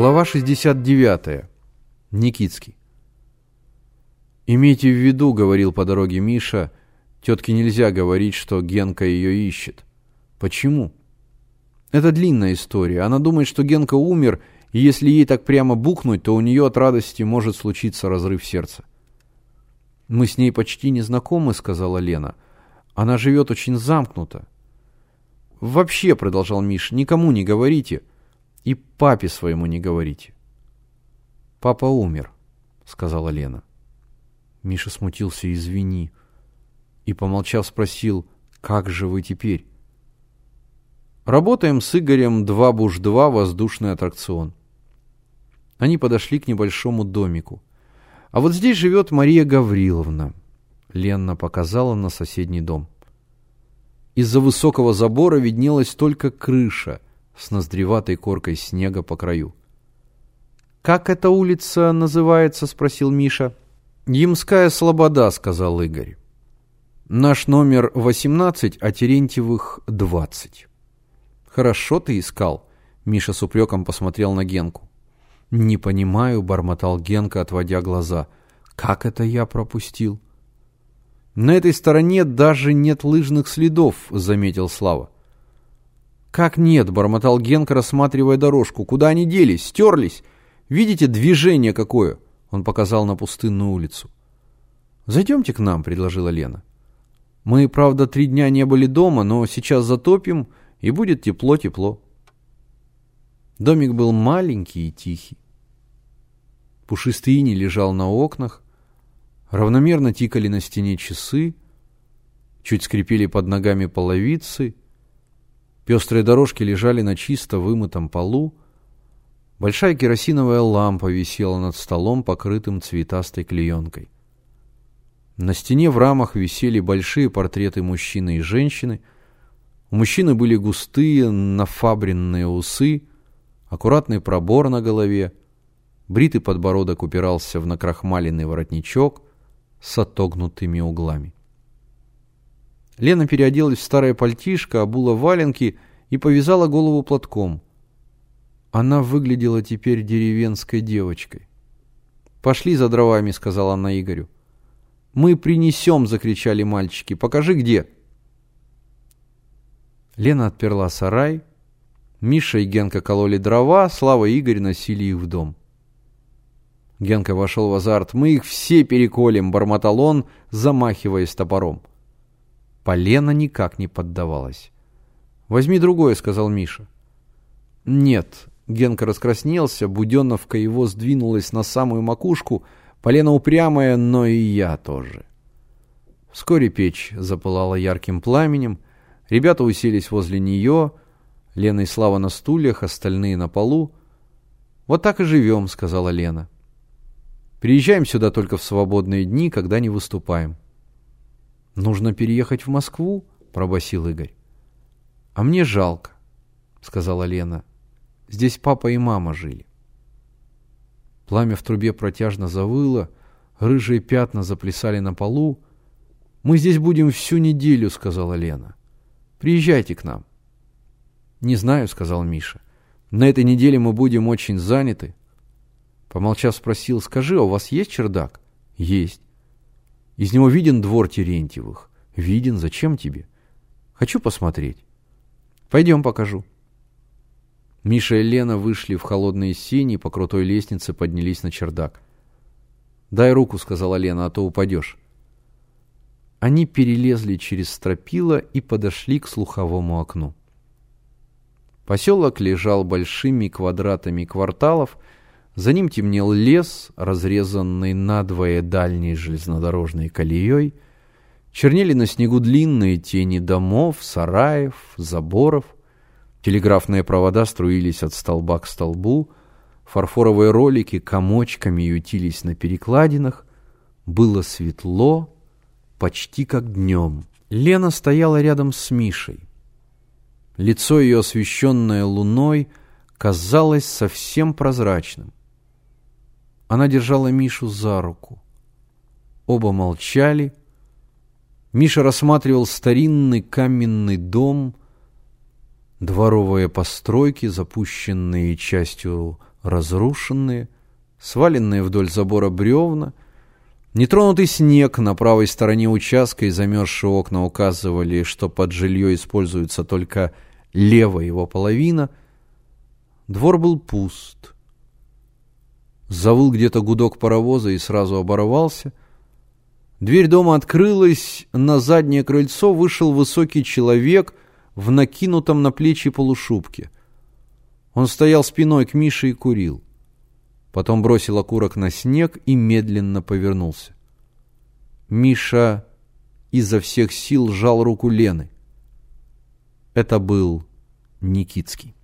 Глава 69. Никитский. «Имейте в виду, — говорил по дороге Миша, — тетке нельзя говорить, что Генка ее ищет. Почему? Это длинная история. Она думает, что Генка умер, и если ей так прямо бухнуть, то у нее от радости может случиться разрыв сердца. «Мы с ней почти не знакомы», — сказала Лена. «Она живет очень замкнуто». «Вообще», — продолжал Миш, — «никому не говорите». И папе своему не говорите. Папа умер, сказала Лена. Миша смутился, извини. И, помолчав, спросил, как же вы теперь? Работаем с Игорем 2 Буш-2 воздушный аттракцион. Они подошли к небольшому домику. А вот здесь живет Мария Гавриловна. Лена показала на соседний дом. Из-за высокого забора виднелась только крыша – с ноздреватой коркой снега по краю. «Как эта улица называется?» – спросил Миша. «Ямская Слобода», – сказал Игорь. «Наш номер 18, а Терентьевых 20». «Хорошо ты искал», – Миша с упреком посмотрел на Генку. «Не понимаю», – бормотал Генка, отводя глаза. «Как это я пропустил?» «На этой стороне даже нет лыжных следов», – заметил Слава. «Как нет?» – бормотал Генка, рассматривая дорожку. «Куда они делись? Стерлись? Видите, движение какое?» Он показал на пустынную улицу. «Зайдемте к нам», – предложила Лена. «Мы, правда, три дня не были дома, но сейчас затопим, и будет тепло-тепло». Домик был маленький и тихий. Пушистый иней лежал на окнах, равномерно тикали на стене часы, чуть скрипели под ногами половицы – Пестрые дорожки лежали на чисто вымытом полу. Большая керосиновая лампа висела над столом, покрытым цветастой клеенкой. На стене в рамах висели большие портреты мужчины и женщины. У мужчины были густые, нафабренные усы, аккуратный пробор на голове, бритый подбородок упирался в накрахмаленный воротничок с отогнутыми углами. Лена переоделась в старое пальтишко, обула валенки и повязала голову платком. Она выглядела теперь деревенской девочкой. «Пошли за дровами», — сказала она Игорю. «Мы принесем», — закричали мальчики. «Покажи, где». Лена отперла сарай. Миша и Генка кололи дрова, Слава и Игорь носили их в дом. Генка вошел в азарт. «Мы их все переколем», — бормотал он, замахиваясь топором. Полена никак не поддавалась. «Возьми другое», — сказал Миша. «Нет». Генка раскраснелся, буденовка его сдвинулась на самую макушку, полена упрямая, но и я тоже. Вскоре печь запылала ярким пламенем, ребята уселись возле нее, Лена и Слава на стульях, остальные на полу. «Вот так и живем», — сказала Лена. «Приезжаем сюда только в свободные дни, когда не выступаем». «Нужно переехать в Москву?» – пробасил Игорь. «А мне жалко», – сказала Лена. «Здесь папа и мама жили». Пламя в трубе протяжно завыло, рыжие пятна заплясали на полу. «Мы здесь будем всю неделю», — сказала Лена. «Приезжайте к нам». «Не знаю», — сказал Миша. «На этой неделе мы будем очень заняты». Помолчав, спросил, «Скажи, а у вас есть чердак?» «Есть». Из него виден двор Терентьевых. Виден, зачем тебе? Хочу посмотреть. Пойдем покажу. Миша и Лена вышли в холодные сени и по крутой лестнице поднялись на чердак. «Дай руку», — сказала Лена, — «а то упадешь». Они перелезли через стропила и подошли к слуховому окну. Поселок лежал большими квадратами кварталов, за ним темнел лес, разрезанный надвое дальней железнодорожной колеей. Чернели на снегу длинные тени домов, сараев, заборов. Телеграфные провода струились от столба к столбу. Фарфоровые ролики комочками ютились на перекладинах. Было светло, почти как днем. Лена стояла рядом с Мишей. Лицо ее, освещенное луной, казалось совсем прозрачным. Она держала Мишу за руку. Оба молчали. Миша рассматривал старинный каменный дом, дворовые постройки, запущенные частью разрушенные, сваленные вдоль забора бревна, нетронутый снег на правой стороне участка и замерзшие окна указывали, что под жилье используется только левая его половина. Двор был пуст. Завыл где-то гудок паровоза и сразу оборвался. Дверь дома открылась, на заднее крыльцо вышел высокий человек в накинутом на плечи полушубке. Он стоял спиной к Мише и курил. Потом бросил окурок на снег и медленно повернулся. Миша изо всех сил сжал руку Лены. Это был Никитский.